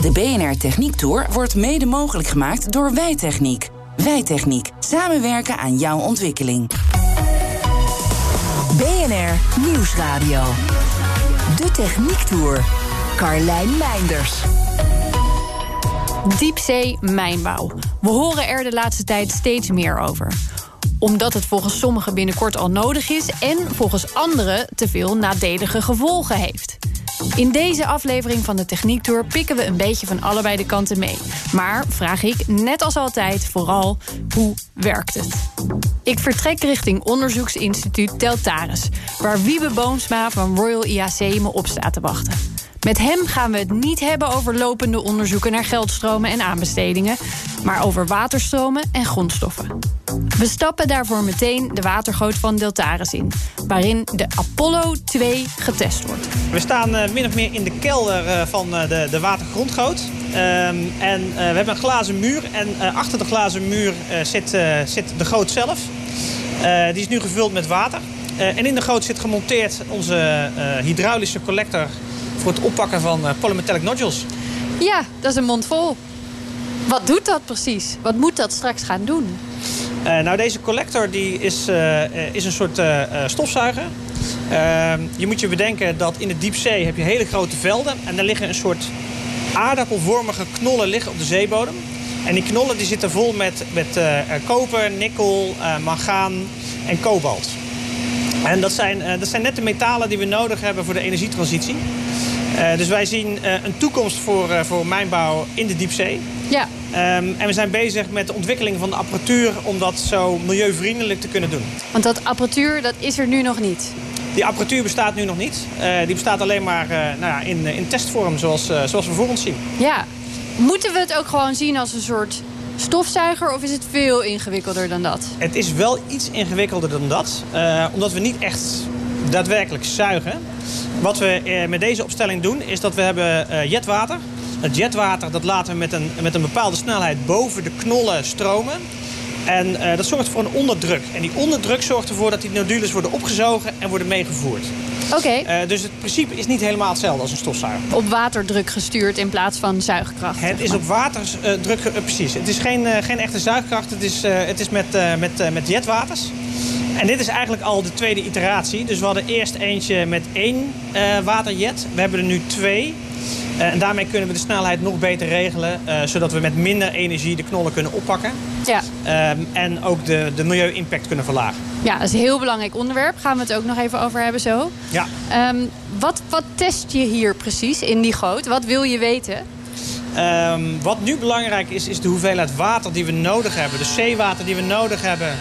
De BNR Techniek Tour wordt mede mogelijk gemaakt door Wijtechniek. Wijtechniek. Samenwerken aan jouw ontwikkeling. BNR Nieuwsradio. De Techniek Tour. Carlijn Meinders. Diepzee mijnbouw. We horen er de laatste tijd steeds meer over omdat het volgens sommigen binnenkort al nodig is en volgens anderen te veel nadelige gevolgen heeft. In deze aflevering van de Techniek Tour pikken we een beetje van allebei de kanten mee. Maar vraag ik, net als altijd, vooral hoe werkt het? Ik vertrek richting onderzoeksinstituut Teltaris, waar Wiebe Boomsma van Royal IAC me op staat te wachten. Met hem gaan we het niet hebben over lopende onderzoeken naar geldstromen en aanbestedingen, maar over waterstromen en grondstoffen. We stappen daarvoor meteen de watergoot van Deltaris in, waarin de Apollo 2 getest wordt. We staan uh, min of meer in de kelder uh, van uh, de, de watergrondgoot. Um, en we hebben een glazen muur en achter de glazen muur zit, zit de goot zelf. die is nu gevuld met water. en in de goot zit gemonteerd onze hydraulische collector voor het oppakken van polymetallic nodules. Ja, dat is een mond vol. Wat doet dat precies? Wat moet dat straks gaan doen? Uh, nou, deze collector die is, uh, is een soort uh, stofzuiger. Ehm, je moet je bedenken dat in de diepzee heb je hele grote velden. En daar liggen een soort aardappelvormige knollen liggen op de zeebodem. En die knollen die zitten vol met, met koper, nikkel, mangaan en kobalt. En dat zijn, dat zijn net de metalen die we nodig hebben voor de energietransitie. Dus wij zien een toekomst voor, voor mijnbouw in de diepzee. Ja. Um, en we zijn bezig met de ontwikkeling van de apparatuur... om dat zo milieuvriendelijk te kunnen doen. Want dat apparatuur, dat is er nu nog niet? Die apparatuur bestaat nu nog niet. Uh, die bestaat alleen maar uh, nou ja, in, in testvorm, zoals, uh, zoals we voor ons zien. Ja. Moeten we het ook gewoon zien als een soort stofzuiger... of is het veel ingewikkelder dan dat? Het is wel iets ingewikkelder dan dat. omdat we niet echt daadwerkelijk zuigen. Wat we met deze opstelling doen, is dat we hebben jetwater... Het jetwater dat laten we met een, met een bepaalde snelheid boven de knollen stromen. En uh, dat zorgt voor een onderdruk. En die onderdruk zorgt ervoor dat die nodules worden opgezogen en worden meegevoerd. Oké. Okay. Uh, dus het principe is niet helemaal hetzelfde als een stofzuiger. Op waterdruk gestuurd in plaats van zuigkracht? Het is op waterdruk, uh, precies. Het is geen, geen echte zuigkracht, het is, het is met, met, met jetwaters. En dit is eigenlijk al de tweede iteratie. Dus we hadden eerst eentje met één waterjet. We hebben er nu twee. Uh, en daarmee kunnen we de snelheid nog beter regelen. Uh, zodat we met minder energie de knollen kunnen oppakken. Ja. Um, en ook de, de milieu-impact kunnen verlagen. Ja, dat is een heel belangrijk onderwerp. Gaan we het ook nog even over hebben zo. Ja. Um, wat, wat test je hier precies in die goot? Wat wil je weten? Um, wat nu belangrijk is, is de hoeveelheid water die we nodig hebben. De zeewater die we nodig hebben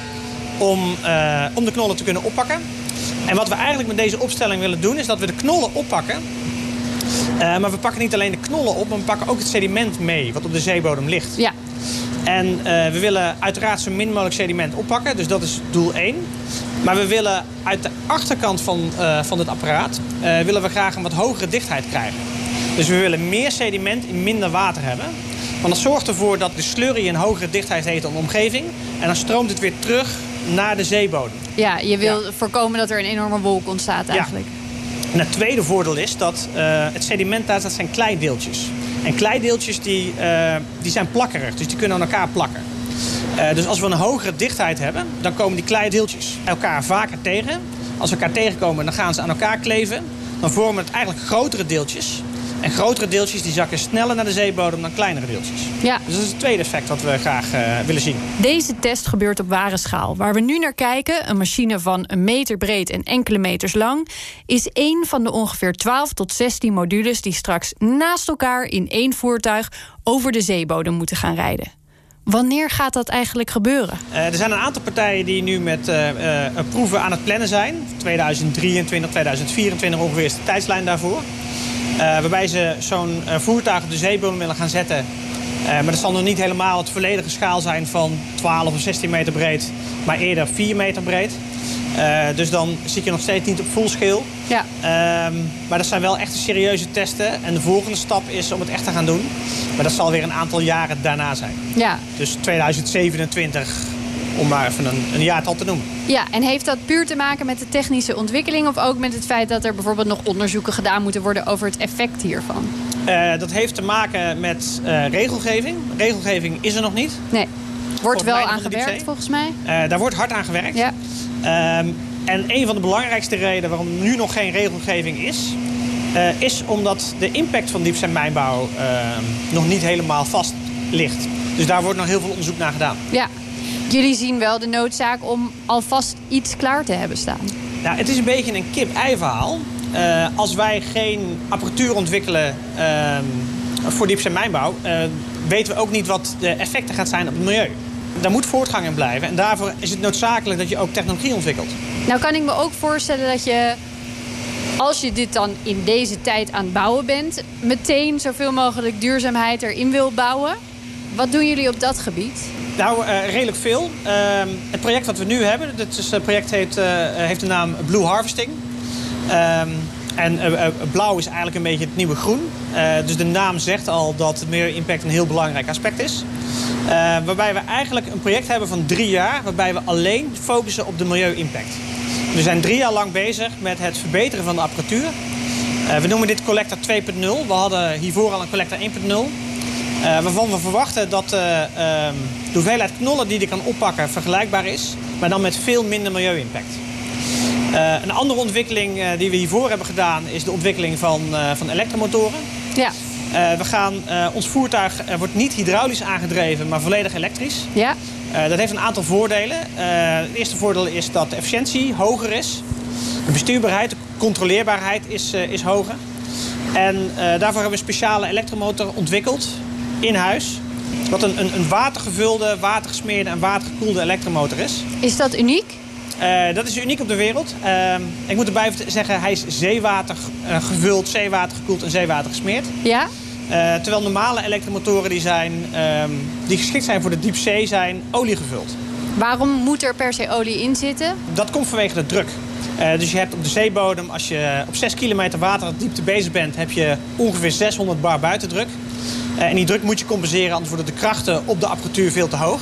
om, uh, om de knollen te kunnen oppakken. En wat we eigenlijk met deze opstelling willen doen... is dat we de knollen oppakken uh, maar we pakken niet alleen de knollen op, maar we pakken ook het sediment mee wat op de zeebodem ligt. Ja. En uh, we willen uiteraard zo min mogelijk sediment oppakken, dus dat is doel 1. Maar we willen uit de achterkant van, uh, van het apparaat willen we graag een wat hogere dichtheid krijgen. Dus we willen meer sediment in minder water hebben. Want dat zorgt ervoor dat de slurry een hogere dichtheid heeft dan de omgeving. En dan stroomt het weer terug naar de zeebodem. Ja, je wil ja. voorkomen dat er een enorme wolk ontstaat eigenlijk. Ja. En het tweede voordeel is dat uh, het sediment daar dat zijn kleideeltjes. En kleideeltjes die, uh, die zijn plakkerig, dus die kunnen aan elkaar plakken. Uh, dus als we een hogere dichtheid hebben, dan komen die kleideeltjes elkaar vaker tegen. Als ze elkaar tegenkomen, dan gaan ze aan elkaar kleven. Dan vormen het eigenlijk grotere deeltjes. En grotere deeltjes die zakken sneller naar de zeebodem dan kleinere deeltjes. Ja. Dus dat is het tweede effect wat we graag uh, willen zien. Deze test gebeurt op ware schaal. Waar we nu naar kijken, een machine van een meter breed en enkele meters lang... is één van de ongeveer 12 tot 16 modules... die straks naast elkaar in één voertuig over de zeebodem moeten gaan rijden. Wanneer gaat dat eigenlijk gebeuren? Uh, er zijn een aantal partijen die nu met uh, uh, proeven aan het plannen zijn. 2023, 2024 ongeveer is de tijdslijn daarvoor. Waarbij ze zo'n voertuig op de zeebodem willen gaan zetten. maar dat zal nog niet helemaal het volledige schaal zijn van 12 of 16 meter breed, maar eerder 4 meter breed. Uh, dus dan zit je nog steeds niet op fullscale. Ja. Um, maar dat zijn wel echt serieuze testen. En de volgende stap is om het echt te gaan doen. Maar dat zal weer een aantal jaren daarna zijn. Ja. Dus 2027 om maar even een, een jaartal te noemen. Ja, en heeft dat puur te maken met de technische ontwikkeling... of ook met het feit dat er bijvoorbeeld nog onderzoeken gedaan moeten worden... over het effect hiervan? Uh, dat heeft te maken met uh, regelgeving. Regelgeving is er nog niet. Nee. Wordt wel aan gewerkt volgens mij? Uh, daar wordt hard aan gewerkt. Ja. Um, en een van de belangrijkste redenen waarom nu nog geen regelgeving is... Is omdat de impact van diepzeemijnbouw uh, nog niet helemaal vast ligt. Dus daar wordt nog heel veel onderzoek naar gedaan. Ja, jullie zien wel de noodzaak om alvast iets klaar te hebben staan. Nou, het is een beetje een kip-ei verhaal. Uh, als wij geen apparatuur ontwikkelen ehm, voor diepzeemijnbouw... weten we ook niet wat de effecten gaat zijn op het milieu daar moet voortgang in blijven. En daarvoor is het noodzakelijk dat je ook technologie ontwikkelt. Nou kan ik me ook voorstellen dat je, als je dit dan in deze tijd aan het bouwen bent... meteen zoveel mogelijk duurzaamheid erin wil bouwen. Wat doen jullie op dat gebied? Nou, uh, redelijk veel. Uh, het project wat we nu hebben, het project heet, uh, heeft de naam Blue Harvesting. Ehm, en blauw is eigenlijk een beetje het nieuwe groen. dus de naam zegt al dat meer impact een heel belangrijk aspect is. Uh, waarbij we eigenlijk een project hebben van drie jaar... waarbij we alleen focussen op de milieu-impact. We zijn drie jaar lang bezig met het verbeteren van de apparatuur. We noemen dit collector 2.0. We hadden hiervoor al een collector 1.0. Uh, waarvan we verwachten dat de hoeveelheid knollen die die kan oppakken vergelijkbaar is. Maar dan met veel minder milieu-impact. een andere ontwikkeling die we hiervoor hebben gedaan... is de ontwikkeling van, van elektromotoren. Ja. We gaan, ons voertuig wordt niet hydraulisch aangedreven, maar volledig elektrisch. Ja. dat heeft een aantal voordelen. het eerste voordeel is dat de efficiëntie hoger is. De bestuurbaarheid, de controleerbaarheid is, is hoger. En daarvoor hebben we een speciale elektromotor ontwikkeld in huis. Wat een, een, een watergevulde, watergesmeerde en watergekoelde elektromotor is. Is dat uniek? Uh, dat is uniek op de wereld. Uh, ik moet erbij zeggen, hij is zeewater uh, gevuld, zeewater gekoeld en zeewater gesmeerd. Ja? terwijl normale elektromotoren die, zijn, ehm, die geschikt zijn voor de diepzee zijn olie gevuld. Waarom moet er per se olie in zitten? Dat komt vanwege de druk. dus je hebt op de zeebodem, als je op 6 kilometer waterdiepte bezig bent... heb je ongeveer 600 bar buitendruk. En die druk moet je compenseren, anders worden de krachten op de apparatuur veel te hoog.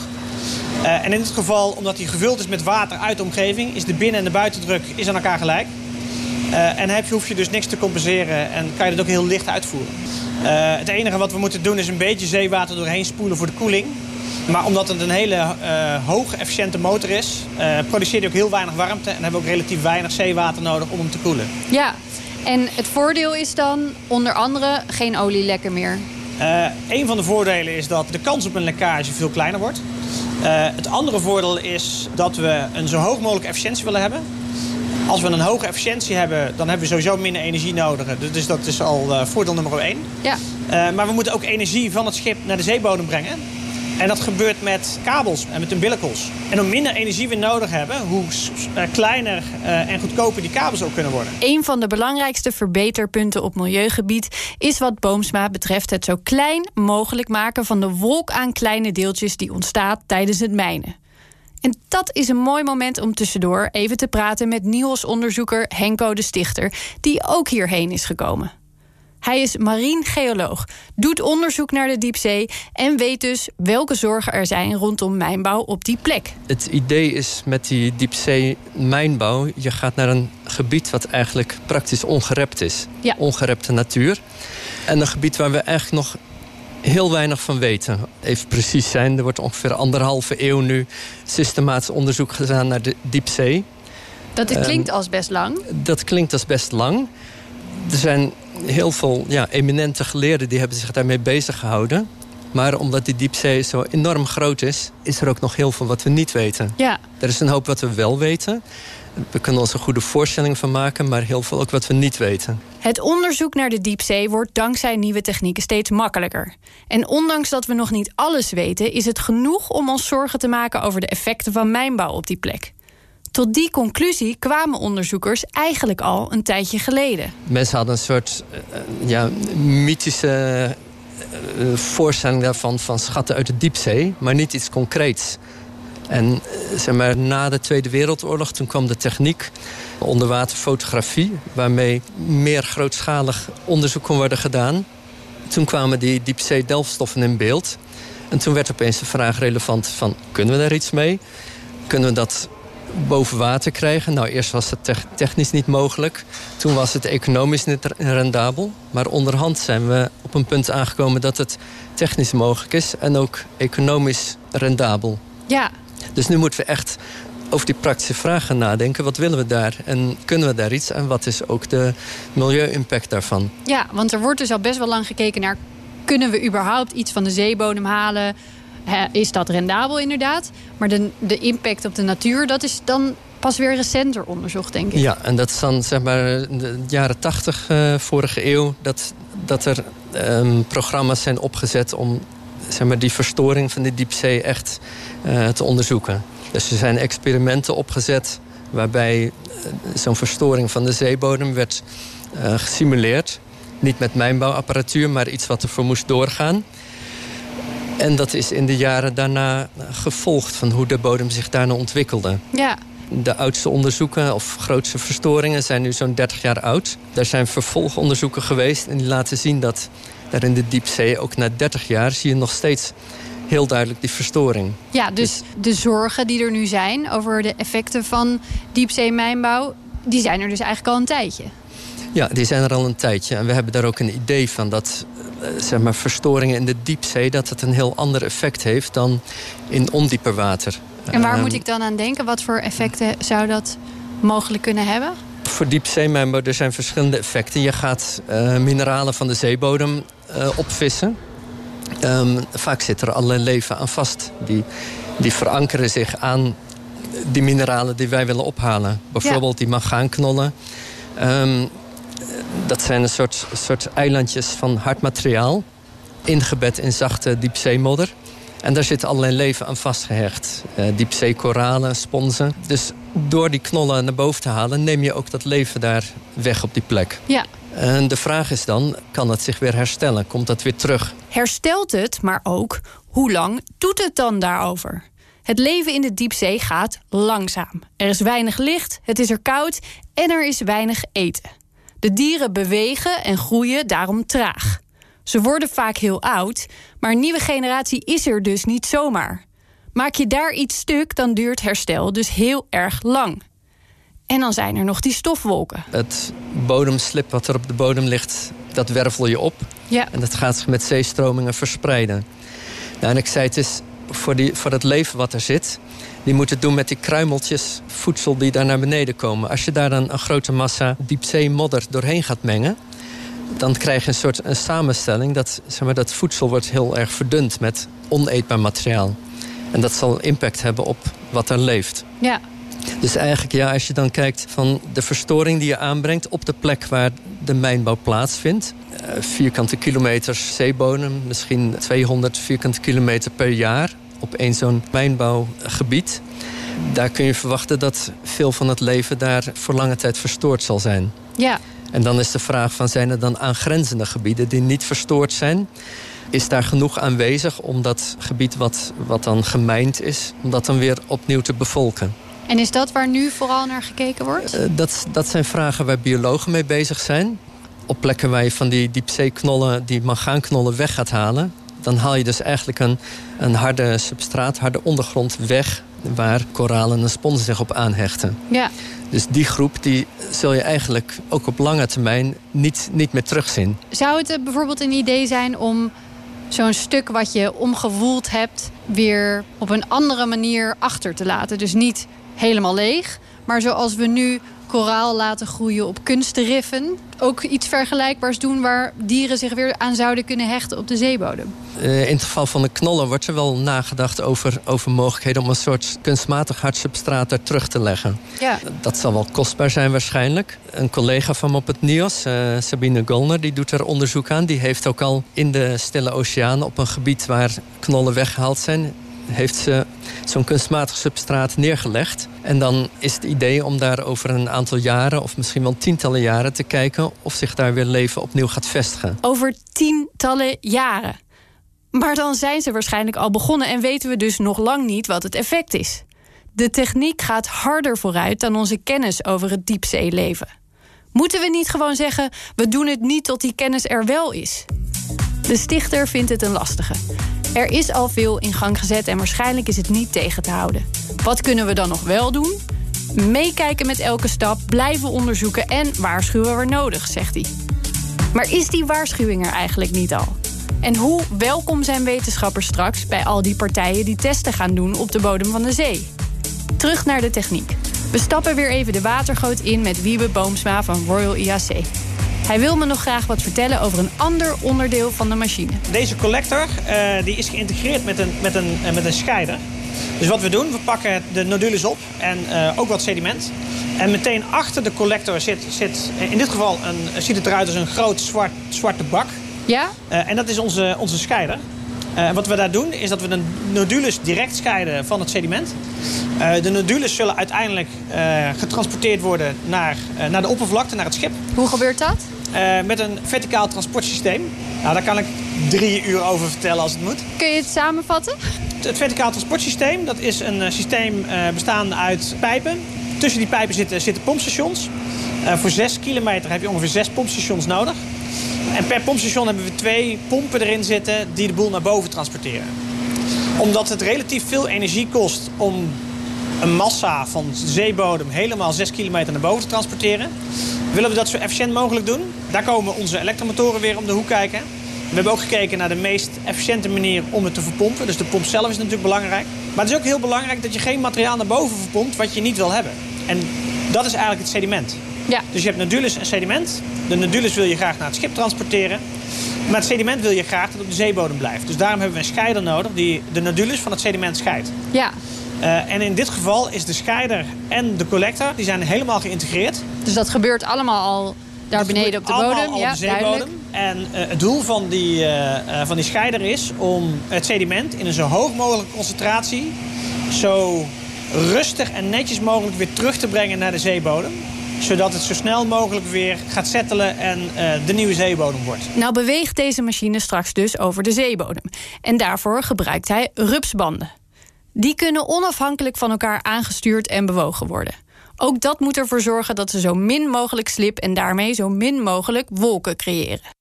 Uh, en in dit geval, omdat hij gevuld is met water uit de omgeving... is de binnen- en de buitendruk is aan elkaar gelijk. Uh, en heb hoef je dus niks te compenseren en kan je het ook heel licht uitvoeren. Het enige wat we moeten doen is een beetje zeewater doorheen spoelen voor de koeling. Maar omdat het een hele hoog efficiënte motor is... produceert hij ook heel weinig warmte... en hebben we ook relatief weinig zeewater nodig om hem te koelen. Ja, en het voordeel is dan onder andere geen olielekken meer. Uh, een van de voordelen is dat de kans op een lekkage veel kleiner wordt. Uh, het andere voordeel is dat we een zo hoog mogelijk efficiëntie willen hebben. Als we een hoge efficiëntie hebben, dan hebben we sowieso minder energie nodig. Dus dat is al uh, voordeel nummer één. Ja. maar we moeten ook energie van het schip naar de zeebodem brengen. En dat gebeurt met kabels en met umbilicals. En hoe minder energie we nodig hebben, hoe eh, kleiner eh, en goedkoper die kabels ook kunnen worden. Een van de belangrijkste verbeterpunten op milieugebied is wat Boomsma betreft het zo klein mogelijk maken van de wolk aan kleine deeltjes die ontstaat tijdens het mijnen. En dat is een mooi moment om tussendoor even te praten met NIOS-onderzoeker Henko de Stichter, die ook hierheen is gekomen. Hij is marinegeoloog, doet onderzoek naar de diepzee en weet dus welke zorgen er zijn rondom mijnbouw op die plek. Het idee is met die diepzee mijnbouw, je gaat naar een gebied wat eigenlijk praktisch ongerept is. Ja. Ongerepte natuur. En een gebied waar we eigenlijk nog heel weinig van weten. Even precies zijn, er wordt ongeveer anderhalve eeuw nu systematisch onderzoek gedaan naar de diepzee. Dat klinkt als best lang? Dat klinkt als best lang. Er zijn heel veel ja, eminente geleerden die hebben zich daarmee bezig gehouden. Maar omdat die diepzee zo enorm groot is, is er ook nog heel veel wat we niet weten. Ja. Er is een hoop wat we wel weten. We kunnen ons een goede voorstelling van maken, maar heel veel ook wat we niet weten. Het onderzoek naar de diepzee wordt dankzij nieuwe technieken steeds makkelijker. En ondanks dat we nog niet alles weten, is het genoeg om ons zorgen te maken over de effecten van mijnbouw op die plek. Tot die conclusie kwamen onderzoekers eigenlijk al een tijdje geleden. Mensen hadden een soort uh, ja, mythische uh, voorstelling daarvan van schatten uit de diepzee, maar niet iets concreets. En zeg maar, na de Tweede Wereldoorlog toen kwam de techniek onderwaterfotografie, waarmee meer grootschalig onderzoek kon worden gedaan. Toen kwamen die diepzee-delfstoffen in beeld. En toen werd opeens de vraag relevant van... kunnen we daar iets mee? Kunnen we dat boven water krijgen? Nou, eerst was het technisch niet mogelijk. Toen was het economisch niet rendabel. Maar onderhand zijn we op een punt aangekomen... dat het technisch mogelijk is en ook economisch rendabel. Ja. Dus nu moeten we echt over die praktische vragen nadenken. Wat willen we daar en kunnen we daar iets? En wat is ook de milieu-impact daarvan? Ja, want er wordt dus al best wel lang gekeken naar... kunnen we überhaupt iets van de zeebodem halen? Is dat rendabel inderdaad? Maar de, de impact op de natuur, dat is dan pas weer recenter onderzocht, denk ik. Ja, en dat is dan zeg maar de jaren tachtig uh, vorige eeuw... dat, dat er um, programma's zijn opgezet om zeg maar, die verstoring van de diepzee echt uh, te onderzoeken. Dus er zijn experimenten opgezet waarbij eh, zo'n verstoring van de zeebodem werd gesimuleerd. Niet met mijnbouwapparatuur, maar iets wat ervoor moest doorgaan. En dat is in de jaren daarna gevolgd van hoe de bodem zich daarna ontwikkelde. Ja. De oudste onderzoeken of grootste verstoringen zijn nu zo'n 30 jaar oud. Er zijn vervolgonderzoeken geweest en die laten zien dat daar in de diepzee, ook na 30 jaar, zie je nog steeds heel duidelijk die verstoring. Ja, dus de zorgen die er nu zijn over de effecten van diepzeemijnbouw... die zijn er dus eigenlijk al een tijdje. Ja, die zijn er al een tijdje. En we hebben daar ook een idee van dat eh, zeg maar, verstoringen in de diepzee... dat het een heel ander effect heeft dan in ondieper water. En waar ehm, moet ik dan aan denken? Wat voor effecten zou dat mogelijk kunnen hebben? Voor diepzeemijnbouw er zijn verschillende effecten. Je gaat uh, mineralen van de zeebodem uh, opvissen. Um, vaak zit er allerlei leven aan vast. Die, die verankeren zich aan die mineralen die wij willen ophalen. Bijvoorbeeld die mangaanknollen. Um, dat zijn een soort, soort eilandjes van hard materiaal. Ingebed in zachte diepzeemodder. En daar zit allerlei leven aan vastgehecht. Uh, diepzeekoralen, sponsen. Dus door die knollen naar boven te halen... neem je ook dat leven daar weg op die plek. Ja. En de vraag is dan, kan het zich weer herstellen? Komt dat weer terug? Herstelt het, maar ook, hoe lang doet het dan daarover? Het leven in de diepzee gaat langzaam. Er is weinig licht, het is er koud en er is weinig eten. De dieren bewegen en groeien daarom traag. Ze worden vaak heel oud, maar een nieuwe generatie is er dus niet zomaar. Maak je daar iets stuk, dan duurt herstel dus heel erg lang. En dan zijn er nog die stofwolken. Het bodemslip wat er op de bodem ligt, dat wervel je op. Ja. En dat gaat zich met zeestromingen verspreiden. Nou, en ik zei, het is voor, die, voor het leven wat er zit... die moet het doen met die kruimeltjes voedsel die daar naar beneden komen. Als je daar dan een grote massa diepzeemodder doorheen gaat mengen... dan krijg je een soort een samenstelling... dat, zeg maar, dat voedsel wordt heel erg verdund met oneetbaar materiaal. En dat zal impact hebben op wat er leeft. Ja. Dus eigenlijk, ja, als je dan kijkt van de verstoring die je aanbrengt op de plek waar de mijnbouw plaatsvindt. Uh, vierkante kilometers zeebodem, misschien 200 vierkante kilometer per jaar op één zo'n mijnbouwgebied. Daar kun je verwachten dat veel van het leven daar voor lange tijd verstoord zal zijn. Ja. En dan is de vraag van zijn er dan aangrenzende gebieden die niet verstoord zijn? Is daar genoeg aanwezig om dat gebied wat, wat dan gemijnd is, om dat dan weer opnieuw te bevolken? En is dat waar nu vooral naar gekeken wordt? Uh, dat, dat zijn vragen waar biologen mee bezig zijn. Op plekken waar je van die diepzeeknollen, die mangaanknollen weg gaat halen... dan haal je dus eigenlijk een, een harde substraat, harde ondergrond weg... waar koralen en sponsen zich op aanhechten. Ja. Dus die groep die zul je eigenlijk ook op lange termijn niet, niet meer terugzien. Zou het bijvoorbeeld een idee zijn om zo'n stuk wat je omgewoeld hebt... weer op een andere manier achter te laten? Dus niet helemaal leeg. Maar zoals we nu koraal laten groeien op kunstriffen... ook iets vergelijkbaars doen waar dieren zich weer aan zouden kunnen hechten op de zeebodem? Uh, in het geval van de knollen wordt er wel nagedacht over, over mogelijkheden... om een soort kunstmatig hardsubstraat er terug te leggen. Ja. Dat zal wel kostbaar zijn waarschijnlijk. Een collega van me op het NIOS, uh, Sabine Golner, die doet er onderzoek aan. Die heeft ook al in de Stille Oceaan op een gebied waar knollen weggehaald zijn heeft ze zo'n kunstmatig substraat neergelegd. En dan is het idee om daar over een aantal jaren... of misschien wel tientallen jaren te kijken... of zich daar weer leven opnieuw gaat vestigen. Over tientallen jaren. Maar dan zijn ze waarschijnlijk al begonnen... en weten we dus nog lang niet wat het effect is. De techniek gaat harder vooruit dan onze kennis over het diepzeeleven. Moeten we niet gewoon zeggen: we doen het niet tot die kennis er wel is? De stichter vindt het een lastige. Er is al veel in gang gezet en waarschijnlijk is het niet tegen te houden. Wat kunnen we dan nog wel doen? Meekijken met elke stap, blijven onderzoeken en waarschuwen waar nodig, zegt hij. Maar is die waarschuwing er eigenlijk niet al? En hoe welkom zijn wetenschappers straks bij al die partijen die testen gaan doen op de bodem van de zee? Terug naar de techniek. We stappen weer even de watergoot in met Wiebe Boomsma van Royal IAC. Hij wil me nog graag wat vertellen over een ander onderdeel van de machine. Deze collector uh, die is geïntegreerd met een, met, een, uh, met een scheider. Dus wat we doen, we pakken de nodules op en uh, ook wat sediment. En meteen achter de collector zit, zit in dit geval een, ziet het eruit als een groot zwart, zwarte bak. Ja? en dat is onze, onze scheider. Uh, wat we daar doen is dat we de nodules direct scheiden van het sediment. Uh, de nodules zullen uiteindelijk uh, getransporteerd worden naar, naar de oppervlakte, naar het schip. Hoe gebeurt dat? Met een verticaal transportsysteem. Nou, daar kan ik drie uur over vertellen als het moet. Kun je het samenvatten? Het verticaal transportsysteem dat is een systeem bestaande uit pijpen. Tussen die pijpen zitten, zitten pompstations. voor zes kilometer heb je ongeveer zes pompstations nodig. En per pompstation hebben we twee pompen erin zitten die de boel naar boven transporteren. Omdat het relatief veel energie kost om een massa van zeebodem helemaal 6 kilometer naar boven te transporteren, willen we dat zo efficiënt mogelijk doen. Daar komen onze elektromotoren weer om de hoek kijken. We hebben ook gekeken naar de meest efficiënte manier om het te verpompen. Dus de pomp zelf is natuurlijk belangrijk. Maar het is ook heel belangrijk dat je geen materiaal naar boven verpompt wat je niet wil hebben. En dat is eigenlijk het sediment. Ja. Dus je hebt nodules en sediment. De nodules wil je graag naar het schip transporteren. Maar het sediment wil je graag dat het op de zeebodem blijft. Dus daarom hebben we een scheider nodig die de nodules van het sediment scheidt. Ja. Uh, en in dit geval is de scheider en de collector die zijn helemaal geïntegreerd. Dus dat gebeurt allemaal al daar beneden op de bodem? ja, op de zeebodem. En uh, het doel van die, uh, van die scheider is om het sediment in een zo hoog mogelijke concentratie... zo rustig en netjes mogelijk weer terug te brengen naar de zeebodem zodat het zo snel mogelijk weer gaat settelen en uh, de nieuwe zeebodem wordt. Nou beweegt deze machine straks dus over de zeebodem. En daarvoor gebruikt hij rupsbanden. Die kunnen onafhankelijk van elkaar aangestuurd en bewogen worden. Ook dat moet ervoor zorgen dat ze zo min mogelijk slip en daarmee zo min mogelijk wolken creëren.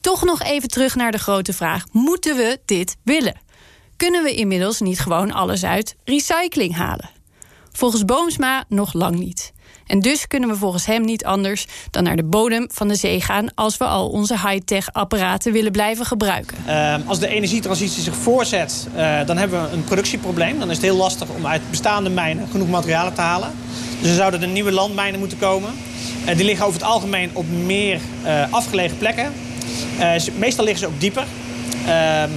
Toch nog even terug naar de grote vraag: moeten we dit willen? Kunnen we inmiddels niet gewoon alles uit recycling halen? Volgens Boomsma nog lang niet. En dus kunnen we volgens hem niet anders dan naar de bodem van de zee gaan als we al onze high-tech apparaten willen blijven gebruiken. Uh, als de energietransitie zich voorzet, uh, dan hebben we een productieprobleem. Dan is het heel lastig om uit bestaande mijnen genoeg materialen te halen. Dus er zouden er nieuwe landmijnen moeten komen. Uh, die liggen over het algemeen op meer afgelegen plekken. meestal liggen ze ook dieper. Ehm,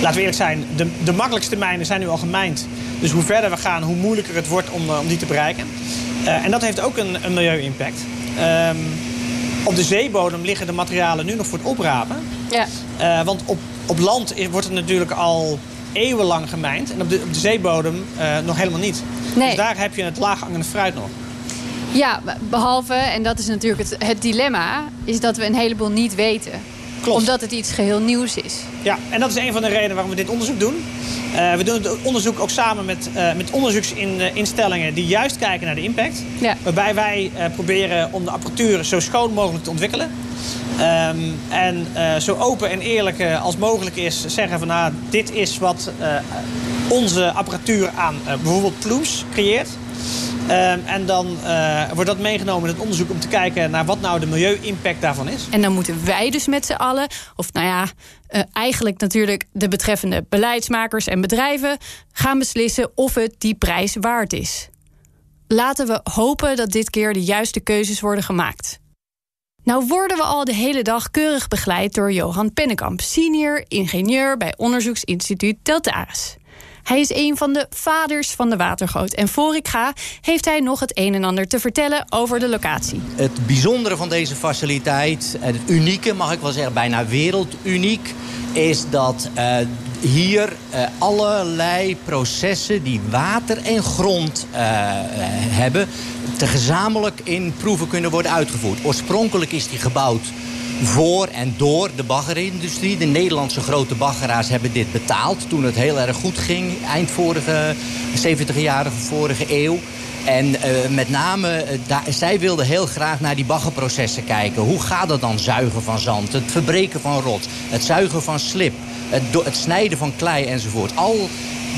laten we eerlijk zijn, de, de makkelijkste mijnen zijn nu al gemijnd. Dus hoe verder we gaan, hoe moeilijker het wordt om, om die te bereiken. En dat heeft ook een, een milieu-impact. Um, op de zeebodem liggen de materialen nu nog voor het oprapen. Ja. Want op, op land wordt het natuurlijk al eeuwenlang gemijnd. En op de, op de zeebodem uh, nog helemaal niet. Nee. Dus daar heb je het laaghangende fruit nog. Ja, behalve, en dat is natuurlijk het, het dilemma... is dat we een heleboel niet weten. Klopt. Omdat het iets geheel nieuws is. Ja, en dat is een van de redenen waarom we dit onderzoek doen. Uh, we doen het onderzoek ook samen met, uh, met onderzoeksinstellingen die juist kijken naar de impact. Ja. Waarbij wij uh, proberen om de apparatuur zo schoon mogelijk te ontwikkelen. Um, en zo open en eerlijk als mogelijk is zeggen van nou, dit is wat onze apparatuur aan bijvoorbeeld plumes creëert. Um, en dan wordt dat meegenomen in het onderzoek om te kijken naar wat nou de milieu-impact daarvan is. En dan moeten wij dus met z'n allen, of nou ja, eigenlijk natuurlijk de betreffende beleidsmakers en bedrijven, gaan beslissen of het die prijs waard is. Laten we hopen dat dit keer de juiste keuzes worden gemaakt. Nou worden we al de hele dag keurig begeleid door Johan Pennekamp, senior ingenieur bij onderzoeksinstituut Deltaris. Hij is een van de vaders van de watergoot. En voor ik ga, heeft hij nog het een en ander te vertellen over de locatie. Het bijzondere van deze faciliteit, het unieke, mag ik wel zeggen, bijna werelduniek, is dat uh, hier uh, allerlei processen die water en grond uh, hebben... te gezamenlijk in proeven kunnen worden uitgevoerd. Oorspronkelijk is die gebouwd voor en door de baggerindustrie. De Nederlandse grote baggeraars hebben dit betaald toen het heel erg goed ging. Eind vorige, 70 jaren vorige eeuw. En uh, met name, daar, zij wilden heel graag naar die baggerprocessen kijken. Hoe gaat het dan zuigen van zand, het verbreken van rot, het zuigen van slip, het, het snijden van klei enzovoort. Al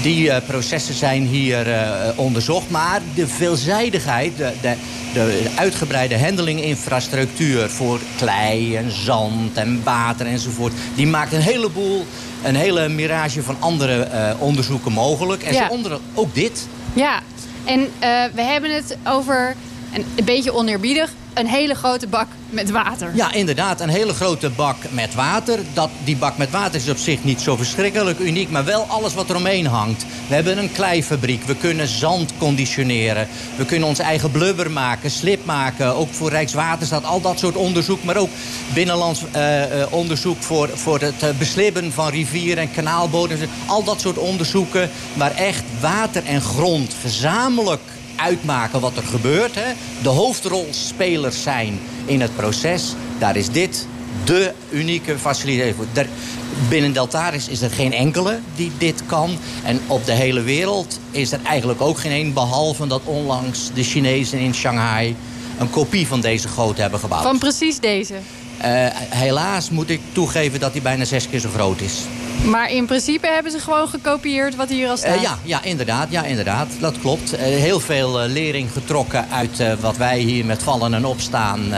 die uh, processen zijn hier onderzocht. Maar de veelzijdigheid, de, de, de uitgebreide handelinginfrastructuur voor klei en zand en water enzovoort... die maakt een heleboel, een hele mirage van andere onderzoeken mogelijk. En ja. onder ook dit. Ja, en uh, we hebben het over, een, een beetje oneerbiedig, een hele grote bak met water. Ja, inderdaad, een hele grote bak met water. Dat, die bak met water is op zich niet zo verschrikkelijk uniek... maar wel alles wat er omheen hangt. We hebben een kleifabriek, we kunnen zand conditioneren... we kunnen ons eigen blubber maken, slip maken... ook voor Rijkswaterstaat, al dat soort onderzoek... maar ook binnenlands uh, onderzoek voor, voor het beslibben van rivieren en kanaalbodems... al dat soort onderzoeken waar echt water en grond gezamenlijk uitmaken wat er gebeurt. Hè. De hoofdrolspelers zijn in het proces. Daar is dit de unieke faciliteit voor. binnen Deltaris is er geen enkele die dit kan. En op de hele wereld is er eigenlijk ook geen een... behalve dat onlangs de Chinezen in Shanghai... een kopie van deze goot hebben gebouwd. Van precies deze? Uh, helaas moet ik toegeven dat hij bijna zes keer zo groot is. Maar in principe hebben ze gewoon gekopieerd wat hier al staat? Uh, ja, ja, inderdaad, ja, inderdaad. Dat klopt. Uh, heel veel lering getrokken uit wat wij hier met vallen en opstaan...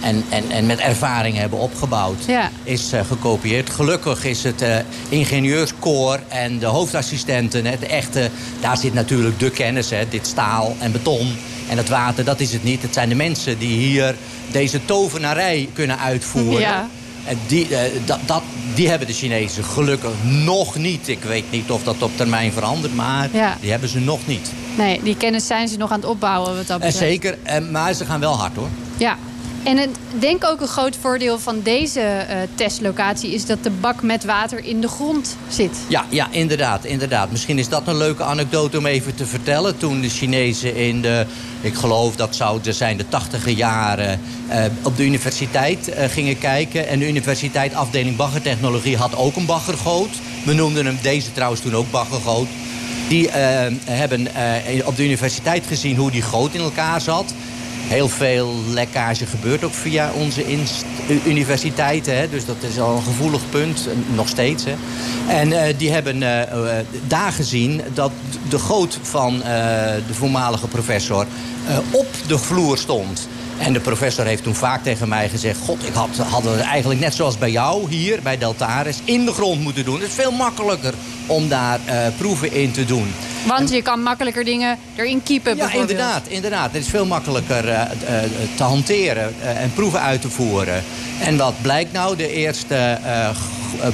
en, en, en met ervaring hebben opgebouwd, ja. is gekopieerd. Gelukkig is het ingenieurskoor en de hoofdassistenten... het echte, daar zit natuurlijk de kennis, hè, dit staal en beton... En het water, dat is het niet. Het zijn de mensen die hier deze tovenarij kunnen uitvoeren. Ja. En die, uh, dat, dat, die hebben de Chinezen gelukkig nog niet. Ik weet niet of dat op termijn verandert, maar ja. die hebben ze nog niet. Nee, die kennis zijn ze nog aan het opbouwen wat dat betreft. Uh, zeker, uh, maar ze gaan wel hard hoor. Ja, en ik denk ook een groot voordeel van deze uh, testlocatie... is dat de bak met water in de grond zit. Ja, ja inderdaad, inderdaad. Misschien is dat een leuke anekdote om even te vertellen. Toen de Chinezen in de, ik geloof dat zouden zijn de tachtige jaren... Uh, op de universiteit uh, gingen kijken. En de universiteit afdeling baggertechnologie had ook een baggergoot. We noemden hem deze trouwens toen ook baggergoot. Die hebben op de universiteit gezien hoe die goot in elkaar zat heel veel lekkage gebeurt ook via onze universiteiten. Hè? Dus dat is al een gevoelig punt, nog steeds. Hè? En uh, die hebben uh, daar gezien dat de goot van de voormalige professor op de vloer stond. En de professor heeft toen vaak tegen mij gezegd... God, ik had, hadden het eigenlijk net zoals bij jou hier, bij Deltaris... in de grond moeten doen. Het is veel makkelijker om daar uh, proeven in te doen. Want je kan makkelijker dingen erin kiepen Ja, inderdaad. inderdaad. Het is veel makkelijker uh, uh, te hanteren en proeven uit te voeren. En wat blijkt nou? De eerste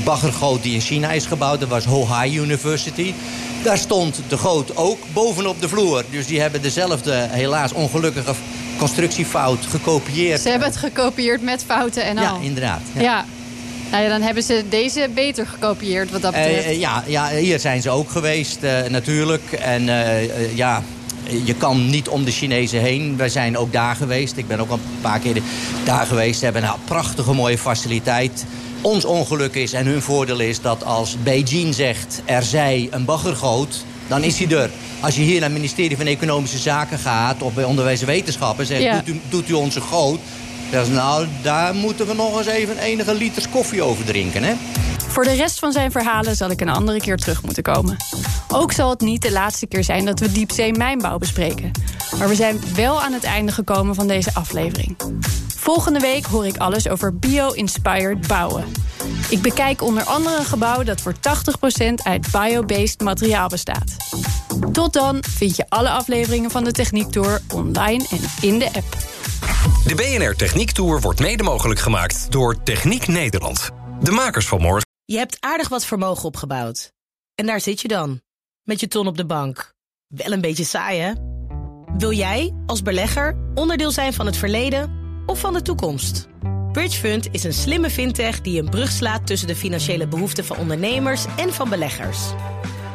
baggergoot die in China is gebouwd... dat was Hohai University. Daar stond de goot ook bovenop de vloer. Dus die hebben dezelfde, helaas ongelukkige constructiefout gekopieerd. Ze hebben het gekopieerd met fouten en al. Ja, inderdaad. Ja. ja. Nou ja, dan hebben ze deze beter gekopieerd wat dat betreft. Uh, ja, ja, hier zijn ze ook geweest uh, natuurlijk. En uh, ja, je kan niet om de Chinezen heen. Wij zijn ook daar geweest. Ik ben ook al een paar keer daar geweest. Ze hebben een prachtige mooie faciliteit. Ons ongeluk is en hun voordeel is dat als Beijing zegt... er zij een baggergoot, dan is hij er. Als je hier naar het ministerie van Economische Zaken gaat... of bij Onderwijs en Wetenschappen zegt... Ja. Doet, u, doet u onze goot... Dan is nou, daar moeten we nog eens even enige liters koffie over drinken, hè? Voor de rest van zijn verhalen zal ik een andere keer terug moeten komen. Ook zal het niet de laatste keer zijn dat we diepzee mijnbouw bespreken. Maar we zijn wel aan het einde gekomen van deze aflevering. Volgende week hoor ik alles over bio-inspired bouwen. Ik bekijk onder andere een gebouw dat voor 80% uit bio-based materiaal bestaat. Tot dan vind je alle afleveringen van de Techniek Tour online en in de app. De BNR Techniek Tour wordt mede mogelijk gemaakt door Techniek Nederland. De makers van morgen. Je hebt aardig wat vermogen opgebouwd. En daar zit je dan, met je ton op de bank. Wel een beetje saai, hè? Wil jij, als belegger, onderdeel zijn van het verleden of van de toekomst? Bridgefund is een slimme fintech die een brug slaat tussen de financiële behoeften van ondernemers en van beleggers.